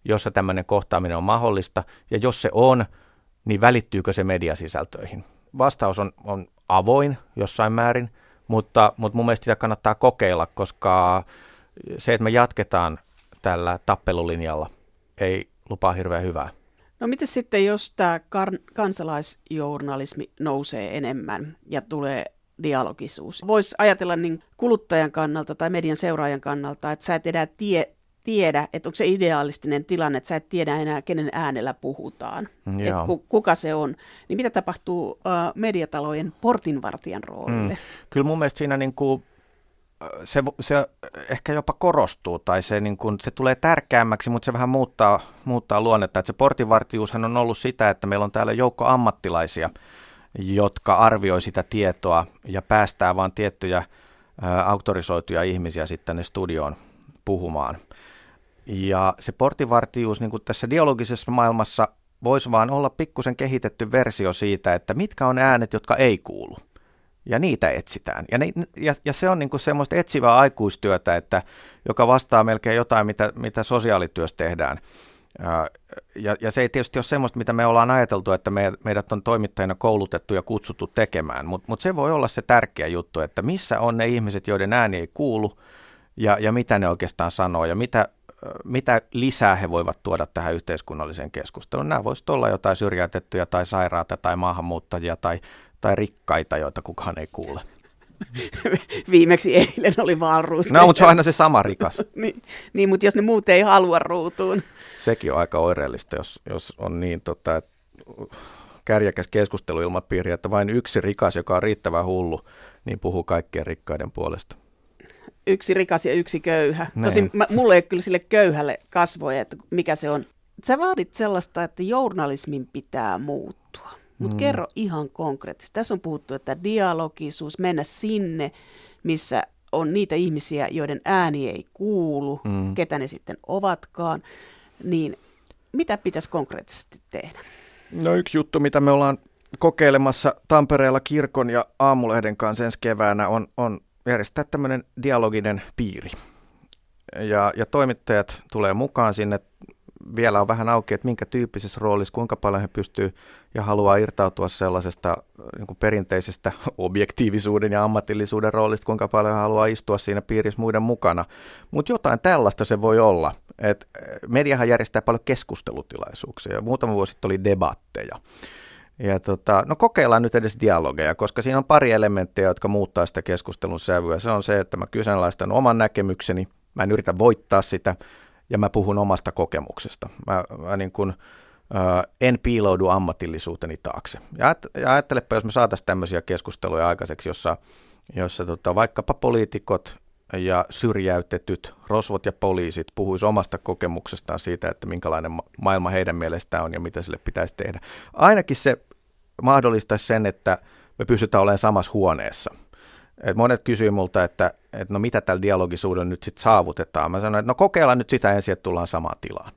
jossa tämmöinen kohtaaminen on mahdollista. Ja jos se on, niin välittyykö se mediasisältöihin? Vastaus on, on avoin jossain määrin, mutta, mutta mun mielestä sitä kannattaa kokeilla, koska se, että me jatketaan tällä tappelulinjalla, ei lupaa hirveän hyvää. No miten sitten, jos tämä kar- kansalaisjournalismi nousee enemmän ja tulee dialogisuus? Voisi ajatella niin kuluttajan kannalta tai median seuraajan kannalta, että sä et enää tie, tiedä, että onko se idealistinen tilanne, että sä et tiedä enää, kenen äänellä puhutaan, että ku, kuka se on. Niin mitä tapahtuu uh, mediatalojen portinvartijan roolille? Mm. Kyllä mun mielestä siinä niin kuin se, se ehkä jopa korostuu tai se, niin kuin, se tulee tärkeämmäksi, mutta se vähän muuttaa, muuttaa luonnetta. Että se portinvartijuushan on ollut sitä, että meillä on täällä joukko ammattilaisia, jotka arvioi sitä tietoa ja päästää vain tiettyjä ä, auktorisoituja ihmisiä sitten tänne studioon puhumaan. Ja se portinvartijuus niin kuin tässä dialogisessa maailmassa voisi vaan olla pikkusen kehitetty versio siitä, että mitkä on äänet, jotka ei kuulu ja niitä etsitään. Ja, ne, ja, ja se on niin kuin semmoista etsivää aikuistyötä, että, joka vastaa melkein jotain, mitä, mitä sosiaalityössä tehdään. Ja, ja se ei tietysti ole semmoista, mitä me ollaan ajateltu, että me, meidät on toimittajina koulutettu ja kutsuttu tekemään, mutta mut se voi olla se tärkeä juttu, että missä on ne ihmiset, joiden ääni ei kuulu, ja, ja mitä ne oikeastaan sanoo, ja mitä, mitä lisää he voivat tuoda tähän yhteiskunnalliseen keskusteluun. Nämä voisivat olla jotain syrjäytettyjä tai sairaata tai maahanmuuttajia tai tai rikkaita, joita kukaan ei kuule. Viimeksi eilen oli Valruus. No, mutta se on aina se sama rikas. niin, niin, mutta jos ne muut ei halua ruutuun. Sekin on aika oireellista, jos, jos on niin tota, kärjäkäs keskusteluilmapiiri, että vain yksi rikas, joka on riittävän hullu, niin puhuu kaikkien rikkaiden puolesta. Yksi rikas ja yksi köyhä. Näin. Tosin mä, mulle ei kyllä sille köyhälle kasvoja, että mikä se on. Sä vaadit sellaista, että journalismin pitää muuttua. Mutta mm. kerro ihan konkreettisesti. Tässä on puhuttu, että dialogisuus, mennä sinne, missä on niitä ihmisiä, joiden ääni ei kuulu, mm. ketä ne sitten ovatkaan, niin mitä pitäisi konkreettisesti tehdä? No yksi juttu, mitä me ollaan kokeilemassa Tampereella kirkon ja aamulehden kanssa ensi keväänä on, on järjestää tämmöinen dialoginen piiri. Ja, ja toimittajat tulee mukaan sinne vielä on vähän auki, että minkä tyyppisessä roolissa, kuinka paljon he pystyy ja haluaa irtautua sellaisesta niin kuin perinteisestä objektiivisuuden ja ammatillisuuden roolista, kuinka paljon he haluaa istua siinä piirissä muiden mukana. Mutta jotain tällaista se voi olla. Et eh, mediahan järjestää paljon keskustelutilaisuuksia ja muutama vuosi sitten oli debatteja. Ja tota, no kokeillaan nyt edes dialogeja, koska siinä on pari elementtiä, jotka muuttaa sitä keskustelun sävyä. Se on se, että mä kyseenalaistan oman näkemykseni, mä en yritä voittaa sitä, ja mä puhun omasta kokemuksesta. Mä, mä niin kuin, ää, en piiloudu ammatillisuuteni taakse. Ja, ja ajattelepa, jos me saataisiin tämmöisiä keskusteluja aikaiseksi, jossa, jossa tota, vaikkapa poliitikot syrjäytetyt rosvot ja poliisit puhuisivat omasta kokemuksestaan siitä, että minkälainen maailma heidän mielestään on ja mitä sille pitäisi tehdä. Ainakin se mahdollistaisi sen, että me pystytään olemaan samassa huoneessa – et monet kysyy multa, että, että no mitä tällä dialogisuudella nyt sitten saavutetaan. Mä sanoin, että no kokeillaan nyt sitä ensin, että tullaan samaan tilaan.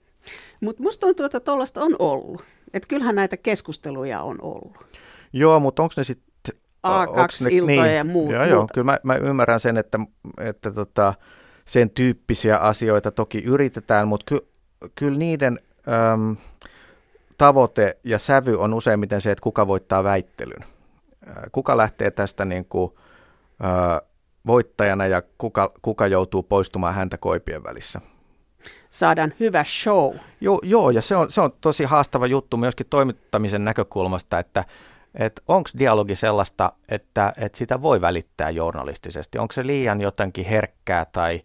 Mutta musta tuntuu, että tuollaista on ollut. Että kyllähän näitä keskusteluja on ollut. Joo, mutta onko ne sitten... A2-iltoja niin, ja muuta. Joo, joo, kyllä mä, mä ymmärrän sen, että, että tota, sen tyyppisiä asioita toki yritetään, mutta ky, kyllä niiden äm, tavoite ja sävy on useimmiten se, että kuka voittaa väittelyn. Kuka lähtee tästä niin kuin, ä, voittajana ja kuka, kuka joutuu poistumaan häntä koipien välissä. Saadaan hyvä show. Joo, joo ja se on, se on tosi haastava juttu myöskin toimittamisen näkökulmasta, että että onko dialogi sellaista, että, että sitä voi välittää journalistisesti? Onko se liian jotenkin herkkää tai,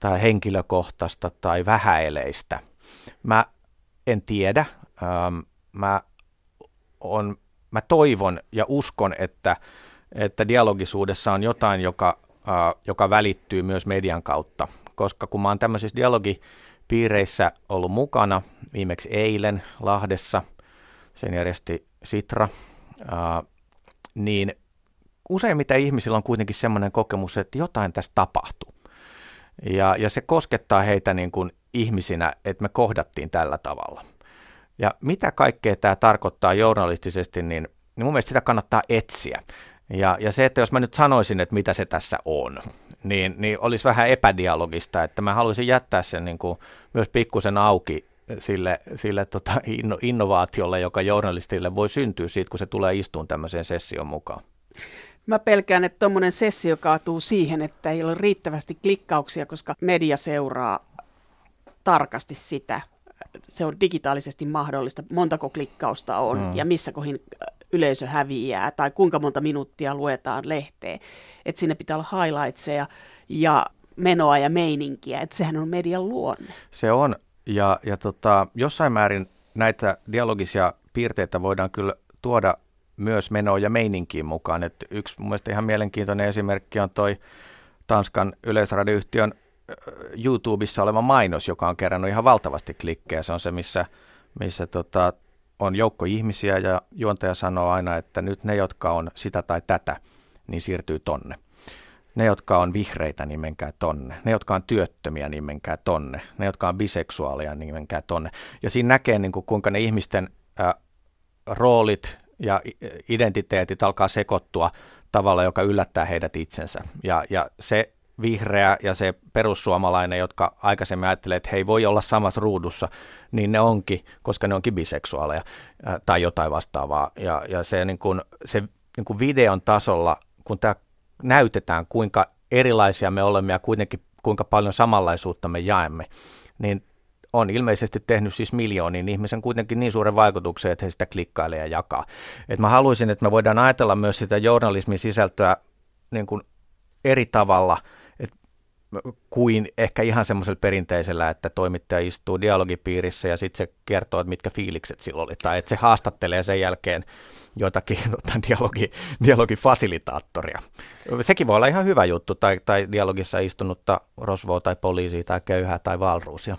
tai henkilökohtaista tai vähäeleistä? Mä en tiedä. Mä, on, mä toivon ja uskon, että, että dialogisuudessa on jotain, joka, joka välittyy myös median kautta. Koska kun mä oon tämmöisissä dialogipiireissä ollut mukana, viimeksi eilen Lahdessa, sen järjesti Sitra, niin useimmiten ihmisillä on kuitenkin semmoinen kokemus, että jotain tässä tapahtuu. Ja, ja se koskettaa heitä niin kuin ihmisinä, että me kohdattiin tällä tavalla. Ja mitä kaikkea tämä tarkoittaa journalistisesti, niin, niin mun mielestä sitä kannattaa etsiä. Ja, ja se, että jos mä nyt sanoisin, että mitä se tässä on, niin, niin olisi vähän epädialogista, että mä haluaisin jättää sen niin kuin myös pikkusen auki sille, sille tota inno, innovaatiolle, joka journalistille voi syntyä siitä, kun se tulee istuun tämmöiseen sessioon mukaan? Mä pelkään, että tuommoinen sessio kaatuu siihen, että ei ole riittävästi klikkauksia, koska media seuraa tarkasti sitä. Se on digitaalisesti mahdollista, montako klikkausta on mm. ja missä kohin yleisö häviää tai kuinka monta minuuttia luetaan lehteen. Että sinne pitää olla highlightseja ja menoa ja meininkiä, että sehän on median luonne. Se on, ja, ja tota, jossain määrin näitä dialogisia piirteitä voidaan kyllä tuoda myös menoa ja meininkiin mukaan. Et yksi mun mielestä ihan mielenkiintoinen esimerkki on toi Tanskan yleisradioyhtiön YouTubessa oleva mainos, joka on kerännyt ihan valtavasti klikkejä. Se on se, missä, missä tota, on joukko ihmisiä ja juontaja sanoo aina, että nyt ne, jotka on sitä tai tätä, niin siirtyy tonne. Ne, jotka on vihreitä, niin menkää tonne. Ne, jotka on työttömiä, niin menkää tonne. Ne, jotka on biseksuaalia, niin menkää tonne. Ja siinä näkee, niin kuin, kuinka ne ihmisten ä, roolit ja identiteetit alkaa sekoittua tavalla, joka yllättää heidät itsensä. Ja, ja se vihreä ja se perussuomalainen, jotka aikaisemmin ajattelee, että he ei voi olla samassa ruudussa, niin ne onkin, koska ne onkin biseksuaaleja ää, tai jotain vastaavaa. Ja, ja se, niin kuin, se niin kuin videon tasolla, kun tämä näytetään, kuinka erilaisia me olemme ja kuitenkin kuinka paljon samanlaisuutta me jaemme, niin on ilmeisesti tehnyt siis miljoonin ihmisen kuitenkin niin suuren vaikutuksen, että he sitä klikkailee ja jakaa. Et mä haluaisin, että me voidaan ajatella myös sitä journalismin sisältöä niin kuin eri tavalla – kuin ehkä ihan semmoisella perinteisellä, että toimittaja istuu dialogipiirissä ja sitten se kertoo, että mitkä fiilikset silloin oli, tai että se haastattelee sen jälkeen jotakin dialogi, dialogifasilitaattoria. Sekin voi olla ihan hyvä juttu, tai, tai dialogissa istunutta rosvoa tai poliisia tai köyhää tai valruusia.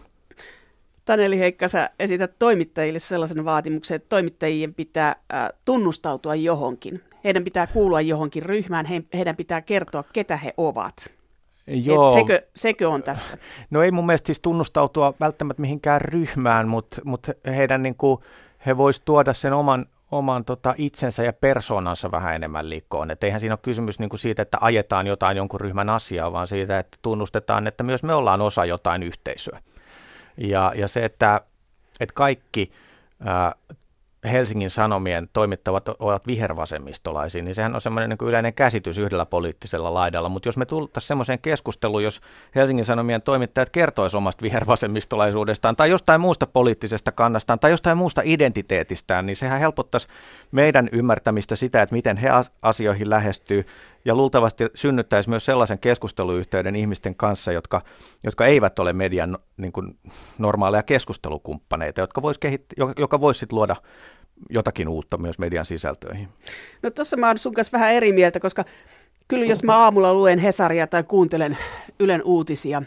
Taneli Heikka, sä esität toimittajille sellaisen vaatimuksen, että toimittajien pitää tunnustautua johonkin. Heidän pitää kuulua johonkin ryhmään, he, heidän pitää kertoa, ketä he ovat. Joo. Et sekö, sekö on tässä? No ei mun mielestä siis tunnustautua välttämättä mihinkään ryhmään, mutta, mutta heidän niin kuin, he vois tuoda sen oman, oman tota, itsensä ja persoonansa vähän enemmän liikkoon. Et eihän siinä ole kysymys niin kuin siitä, että ajetaan jotain jonkun ryhmän asiaa, vaan siitä, että tunnustetaan, että myös me ollaan osa jotain yhteisöä. Ja, ja se, että, että kaikki ää, Helsingin Sanomien toimittavat ovat vihervasemmistolaisia, niin sehän on semmoinen niin yleinen käsitys yhdellä poliittisella laidalla. Mutta jos me tultaisiin semmoiseen keskusteluun, jos Helsingin Sanomien toimittajat kertoisivat omasta vihervasemmistolaisuudestaan tai jostain muusta poliittisesta kannastaan tai jostain muusta identiteetistään, niin sehän helpottaisi meidän ymmärtämistä sitä, että miten he asioihin lähestyy ja luultavasti synnyttäisi myös sellaisen keskusteluyhteyden ihmisten kanssa, jotka, jotka eivät ole median niin kuin, normaaleja keskustelukumppaneita, jotka vois kehitt- joka voisi luoda jotakin uutta myös median sisältöihin. No tuossa mä oon sun kanssa vähän eri mieltä, koska kyllä jos mä aamulla luen Hesaria tai kuuntelen Ylen uutisia,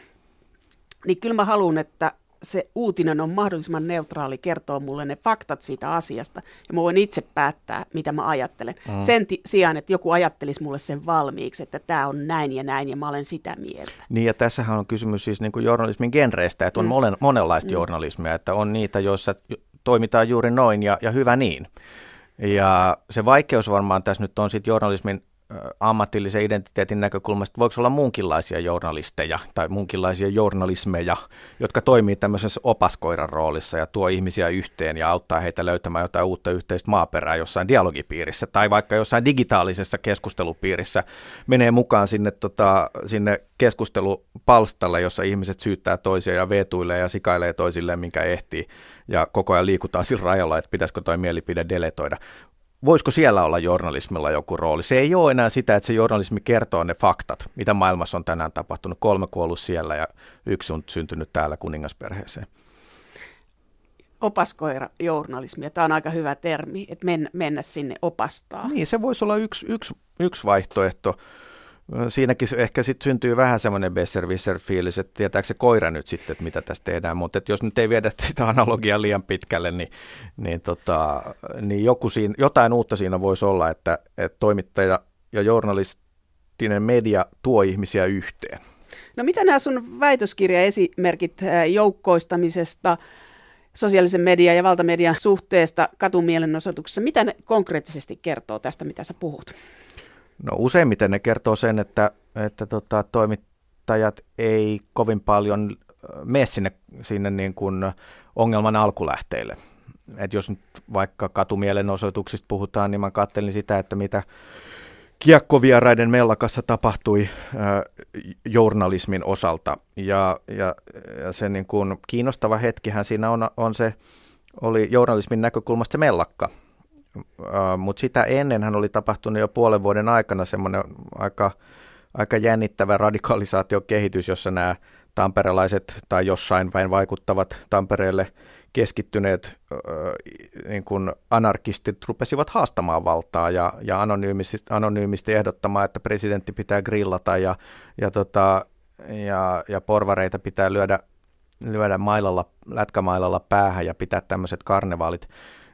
niin kyllä mä haluan, että se uutinen on mahdollisimman neutraali, kertoo mulle ne faktat siitä asiasta, ja mä voin itse päättää, mitä mä ajattelen. Mm. Sen ti- sijaan, että joku ajattelisi mulle sen valmiiksi, että tämä on näin ja näin, ja mä olen sitä mieltä. Niin, ja tässähän on kysymys siis niin kuin journalismin genreistä, että on mm. monen, monenlaista mm. journalismia, että on niitä, joissa toimitaan juuri noin, ja, ja hyvä niin. Ja se vaikeus varmaan tässä nyt on sitten journalismin ammatillisen identiteetin näkökulmasta, voiko olla muunkinlaisia journalisteja tai muunkinlaisia journalismeja, jotka toimii tämmöisessä opaskoiran roolissa ja tuo ihmisiä yhteen ja auttaa heitä löytämään jotain uutta yhteistä maaperää jossain dialogipiirissä tai vaikka jossain digitaalisessa keskustelupiirissä menee mukaan sinne, tota, sinne keskustelupalstalle, jossa ihmiset syyttää toisia ja vetuilee ja sikailee toisilleen, minkä ehtii ja koko ajan liikutaan sillä rajalla, että pitäisikö toi mielipide deletoida voisiko siellä olla journalismilla joku rooli? Se ei ole enää sitä, että se journalismi kertoo ne faktat, mitä maailmassa on tänään tapahtunut. Kolme kuollut siellä ja yksi on syntynyt täällä kuningasperheeseen. Opaskoira journalismi, tämä on aika hyvä termi, että mennä, mennä sinne opastaa. Niin, se voisi olla yksi, yksi, yksi vaihtoehto. Siinäkin ehkä sitten syntyy vähän semmoinen besser fiilis, että tietääkö se koira nyt sitten, että mitä tässä tehdään, mutta jos nyt ei viedä sitä analogiaa liian pitkälle, niin, niin, tota, niin joku siinä, jotain uutta siinä voisi olla, että, että toimittaja ja journalistinen media tuo ihmisiä yhteen. No mitä nämä sun väitöskirjaesimerkit joukkoistamisesta, sosiaalisen median ja valtamedian suhteesta katumielenosoituksessa, mitä ne konkreettisesti kertoo tästä, mitä sä puhut? No useimmiten ne kertoo sen, että, että tota, toimittajat ei kovin paljon mene sinne, sinne niin kuin ongelman alkulähteille. Et jos nyt vaikka katumielenosoituksista puhutaan, niin mä katselin sitä, että mitä kiekkovieraiden mellakassa tapahtui äh, journalismin osalta. Ja, ja, ja se niin kuin kiinnostava hetkihän siinä on, on se, oli journalismin näkökulmasta se mellakka, mutta sitä ennen hän oli tapahtunut jo puolen vuoden aikana semmoinen aika, aika jännittävä radikalisaatiokehitys, jossa nämä tamperelaiset tai jossain päin vaikuttavat Tampereelle keskittyneet äh, niin kuin anarkistit rupesivat haastamaan valtaa ja, ja anonyymisti, anonyymisti ehdottamaan, että presidentti pitää grillata ja, ja, tota, ja, ja porvareita pitää lyödä, lyödä mailalla, lätkämailalla päähän ja pitää tämmöiset karnevaalit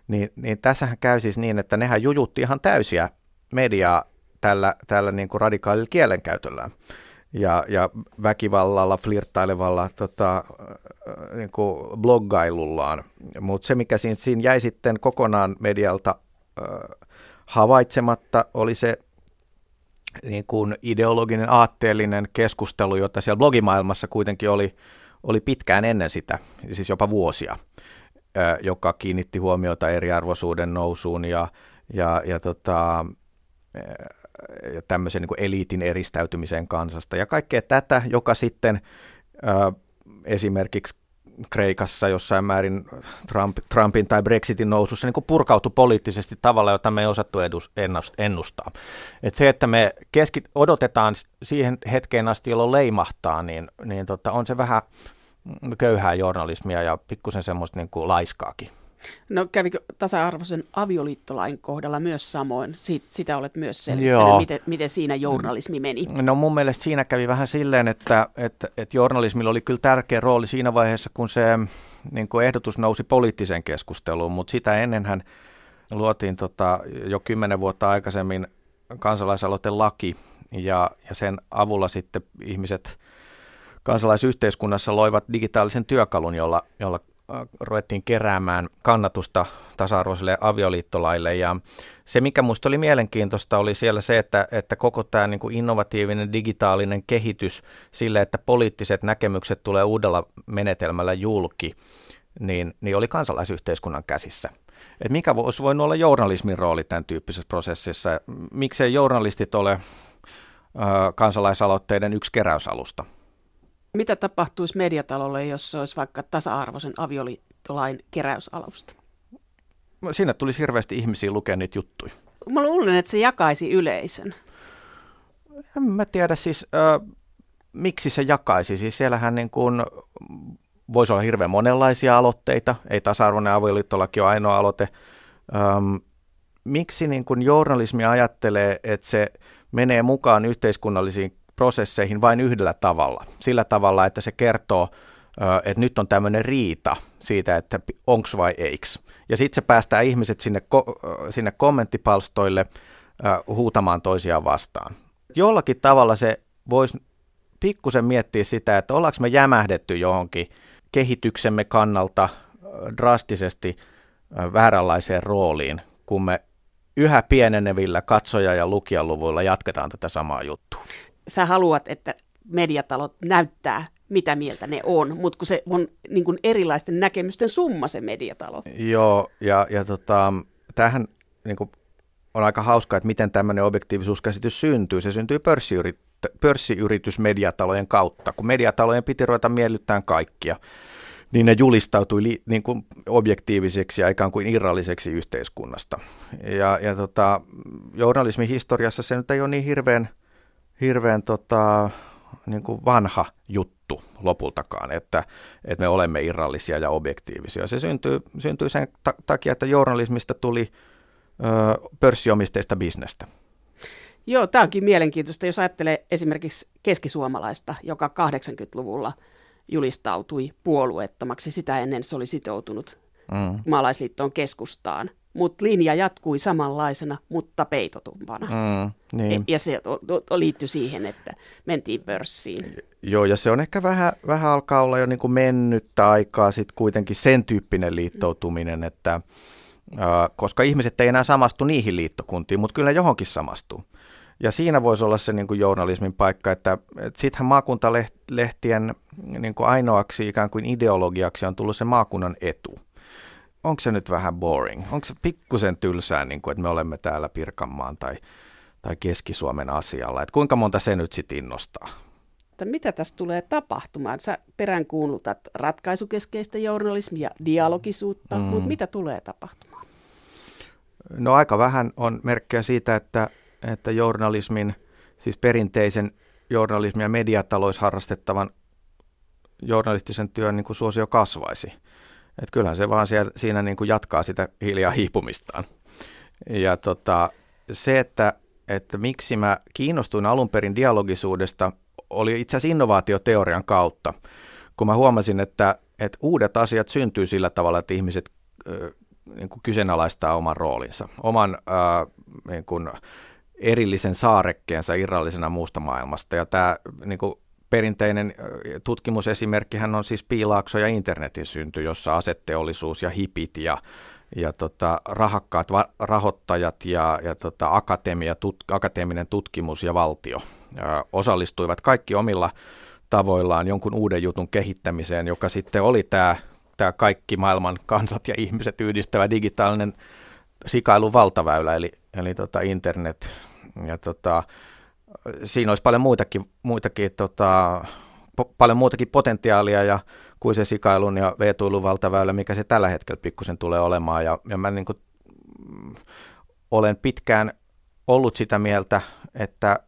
niin, niin tässähän käy siis niin, että nehän jujutti ihan täysiä mediaa tällä, tällä niin kuin radikaalilla kielenkäytöllä ja, ja väkivallalla, flirttailevalla tota, niin kuin bloggailullaan. Mutta se, mikä siinä, siinä jäi sitten kokonaan medialta äh, havaitsematta, oli se niin kuin ideologinen, aatteellinen keskustelu, jota siellä blogimaailmassa kuitenkin oli, oli pitkään ennen sitä, siis jopa vuosia joka kiinnitti huomiota eriarvoisuuden nousuun ja, ja, ja, tota, ja tämmöisen niin eliitin eristäytymiseen kansasta. Ja kaikkea tätä, joka sitten esimerkiksi Kreikassa jossain määrin Trump, Trumpin tai Brexitin nousussa niin purkautui poliittisesti tavalla, jota me ei osattu edus, ennustaa. Et se, että me keskit, odotetaan siihen hetkeen asti, jolloin leimahtaa, niin, niin tota, on se vähän köyhää journalismia ja pikkusen semmoista niin kuin laiskaakin. No kävikö tasa-arvoisen avioliittolain kohdalla myös samoin? Siit, sitä olet myös selvittänyt, miten, miten siinä journalismi meni. No mun mielestä siinä kävi vähän silleen, että, että, että journalismilla oli kyllä tärkeä rooli siinä vaiheessa, kun se niin kuin ehdotus nousi poliittiseen keskusteluun, mutta sitä ennenhän luotiin tota, jo kymmenen vuotta aikaisemmin kansalaisaloitelaki ja, ja sen avulla sitten ihmiset – kansalaisyhteiskunnassa loivat digitaalisen työkalun, jolla, jolla äh, ruvettiin keräämään kannatusta tasa-arvoiselle avioliittolaille. Ja se, mikä minusta oli mielenkiintoista, oli siellä se, että, että koko tämä niin kuin innovatiivinen digitaalinen kehitys sille, että poliittiset näkemykset tulee uudella menetelmällä julki, niin, niin oli kansalaisyhteiskunnan käsissä. Et mikä voisi voinut olla journalismin rooli tämän tyyppisessä prosessissa? Miksei journalistit ole ö, äh, kansalaisaloitteiden yksi keräysalusta? Mitä tapahtuisi mediatalolle, jos se olisi vaikka tasa-arvoisen avioliittolain keräysalusta? Siinä tulisi hirveästi ihmisiä lukea niitä juttuja. Mä luulen, että se jakaisi yleisön. En mä tiedä siis, äh, miksi se jakaisi. Siis siellähän niin kuin voisi olla hirveän monenlaisia aloitteita. Ei tasa-arvoinen avioliittolaki ole ainoa aloite. Ähm, miksi niin kuin journalismi ajattelee, että se menee mukaan yhteiskunnallisiin prosesseihin vain yhdellä tavalla. Sillä tavalla, että se kertoo, että nyt on tämmöinen riita siitä, että onks vai eiks. Ja sitten se päästää ihmiset sinne, sinne kommenttipalstoille huutamaan toisiaan vastaan. Jollakin tavalla se voisi pikkusen miettiä sitä, että ollaanko me jämähdetty johonkin kehityksemme kannalta drastisesti vääränlaiseen rooliin, kun me yhä pienenevillä katsoja- ja lukijaluvuilla jatketaan tätä samaa juttua. Sä haluat, että mediatalot näyttää, mitä mieltä ne on, mutta kun se on niin kuin erilaisten näkemysten summa se mediatalo. Joo, ja, ja tota, tämähän niin kuin on aika hauskaa, että miten tämmöinen objektiivisuuskäsitys syntyy. Se syntyy pörssiyrit- pörssiyritysmediatalojen kautta, kun mediatalojen piti ruveta miellyttämään kaikkia niin ne julistautui li, niin kuin objektiiviseksi ja ikään kuin irralliseksi yhteiskunnasta. Ja, ja tota, journalismin historiassa se nyt ei ole niin hirveän, hirveän tota, niin kuin vanha juttu lopultakaan, että, että me olemme irrallisia ja objektiivisia. Se syntyy, syntyy sen takia, että journalismista tuli ö, pörssiomisteista bisnestä. Joo, tämä onkin mielenkiintoista, jos ajattelee esimerkiksi keskisuomalaista, joka 80-luvulla – julistautui puolueettomaksi. Sitä ennen se oli sitoutunut mm. maalaisliittoon keskustaan. Mutta linja jatkui samanlaisena, mutta peitotumpana. Mm, niin. Ja se liittyi siihen, että mentiin pörssiin. Joo, ja se on ehkä vähän, vähän alkaa olla jo niin kuin mennyttä aikaa sitten kuitenkin sen tyyppinen liittoutuminen, että äh, koska ihmiset ei enää samastu niihin liittokuntiin, mutta kyllä johonkin samastuu. Ja siinä voisi olla se niin kuin journalismin paikka, että, että sittenhän maakuntalehtien niin kuin ainoaksi ikään kuin ideologiaksi on tullut se maakunnan etu. Onko se nyt vähän boring? Onko se pikkusen tylsää, niin kuin, että me olemme täällä Pirkanmaan tai, tai Keski-Suomen asialla? Että kuinka monta se nyt sitten innostaa? Että mitä tässä tulee tapahtumaan? Sä peräänkuulutat ratkaisukeskeistä journalismia, dialogisuutta, mm. mutta mitä tulee tapahtumaan? No aika vähän on merkkejä siitä, että että journalismin, siis perinteisen journalismin ja mediatalois harrastettavan journalistisen työn niin kuin suosio kasvaisi. Et kyllähän se vaan siellä, siinä niin kuin jatkaa sitä hiljaa hiipumistaan. Ja tota, se, että, että miksi mä kiinnostuin alun perin dialogisuudesta, oli itse asiassa innovaatioteorian kautta, kun mä huomasin, että, että uudet asiat syntyy sillä tavalla, että ihmiset äh, niin kuin kyseenalaistaa oman roolinsa, oman äh, niin kuin, erillisen saarekkeensa irrallisena muusta maailmasta. Ja tämä niin kuin perinteinen tutkimusesimerkkihän on siis Piilaakso ja internetin synty, jossa asetteollisuus ja hipit ja, ja tota, rahakkaat va- rahoittajat ja, ja tota, akatemia, tut, akateeminen tutkimus ja valtio ää, osallistuivat kaikki omilla tavoillaan jonkun uuden jutun kehittämiseen, joka sitten oli tämä tämä kaikki maailman kansat ja ihmiset yhdistävä digitaalinen sikailun valtaväylä, eli, eli tota internet, ja tota, siinä olisi paljon muitakin, muitakin tota, po, paljon muutakin potentiaalia ja kuin se sikailun ja veetuilun valtaväylä, mikä se tällä hetkellä pikkusen tulee olemaan. Ja, ja mä niin kuin, mm, olen pitkään ollut sitä mieltä, että,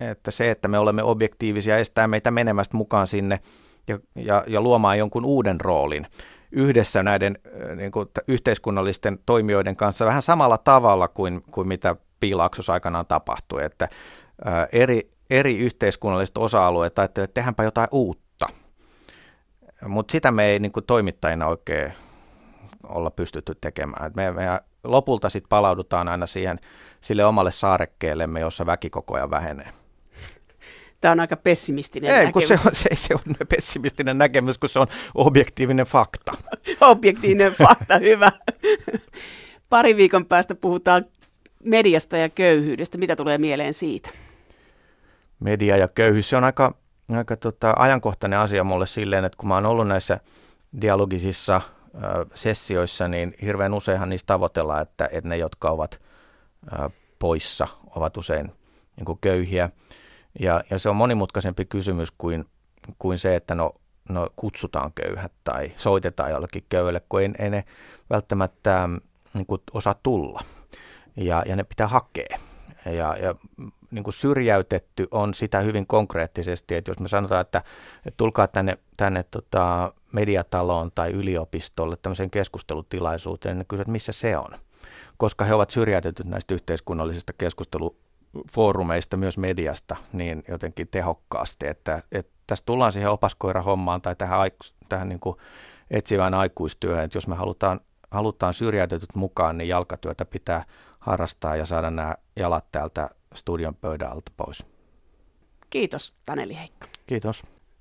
että se, että me olemme objektiivisia, estää meitä menemästä mukaan sinne ja, ja, ja luomaan jonkun uuden roolin yhdessä näiden niin kuin, yhteiskunnallisten toimijoiden kanssa vähän samalla tavalla kuin, kuin mitä piilaaksossa aikanaan tapahtui, että eri, eri yhteiskunnalliset osa-alueet ajattelivat, että tehdäänpä jotain uutta. Mutta sitä me ei niin kuin toimittajina oikein olla pystytty tekemään. Me, me lopulta sitten palaudutaan aina siihen sille omalle saarekkeellemme, jossa väki koko ajan vähenee. Tämä on aika pessimistinen ei, näkemys. Kun se, on, se ei se on pessimistinen näkemys, kun se on objektiivinen fakta. objektiivinen fakta, hyvä. Pari viikon päästä puhutaan mediasta ja köyhyydestä. Mitä tulee mieleen siitä? Media ja köyhyys, se on aika, aika tota, ajankohtainen asia mulle silleen, että kun mä oon ollut näissä dialogisissa äh, sessioissa, niin hirveän useinhan niistä tavoitellaan, että, että ne, jotka ovat äh, poissa, ovat usein niin kuin köyhiä. Ja, ja se on monimutkaisempi kysymys kuin, kuin se, että no, no kutsutaan köyhät tai soitetaan jollekin köyhälle, kun ei, ei ne välttämättä niin kuin osaa tulla ja, ja ne pitää hakea. Ja, ja niin kuin syrjäytetty on sitä hyvin konkreettisesti, että jos me sanotaan, että, että tulkaa tänne, tänne tota mediataloon tai yliopistolle tämmöiseen keskustelutilaisuuteen, niin kysyt, missä se on. Koska he ovat syrjäytetyt näistä yhteiskunnallisista keskustelufoorumeista, myös mediasta, niin jotenkin tehokkaasti, että, että tässä tullaan siihen opaskoirahommaan tai tähän, tähän niin kuin etsivään aikuistyöhön, että jos me halutaan, halutaan syrjäytetyt mukaan, niin jalkatyötä pitää harrastaa ja saada nämä jalat täältä studion pöydän alta pois. Kiitos Taneli Heikka. Kiitos.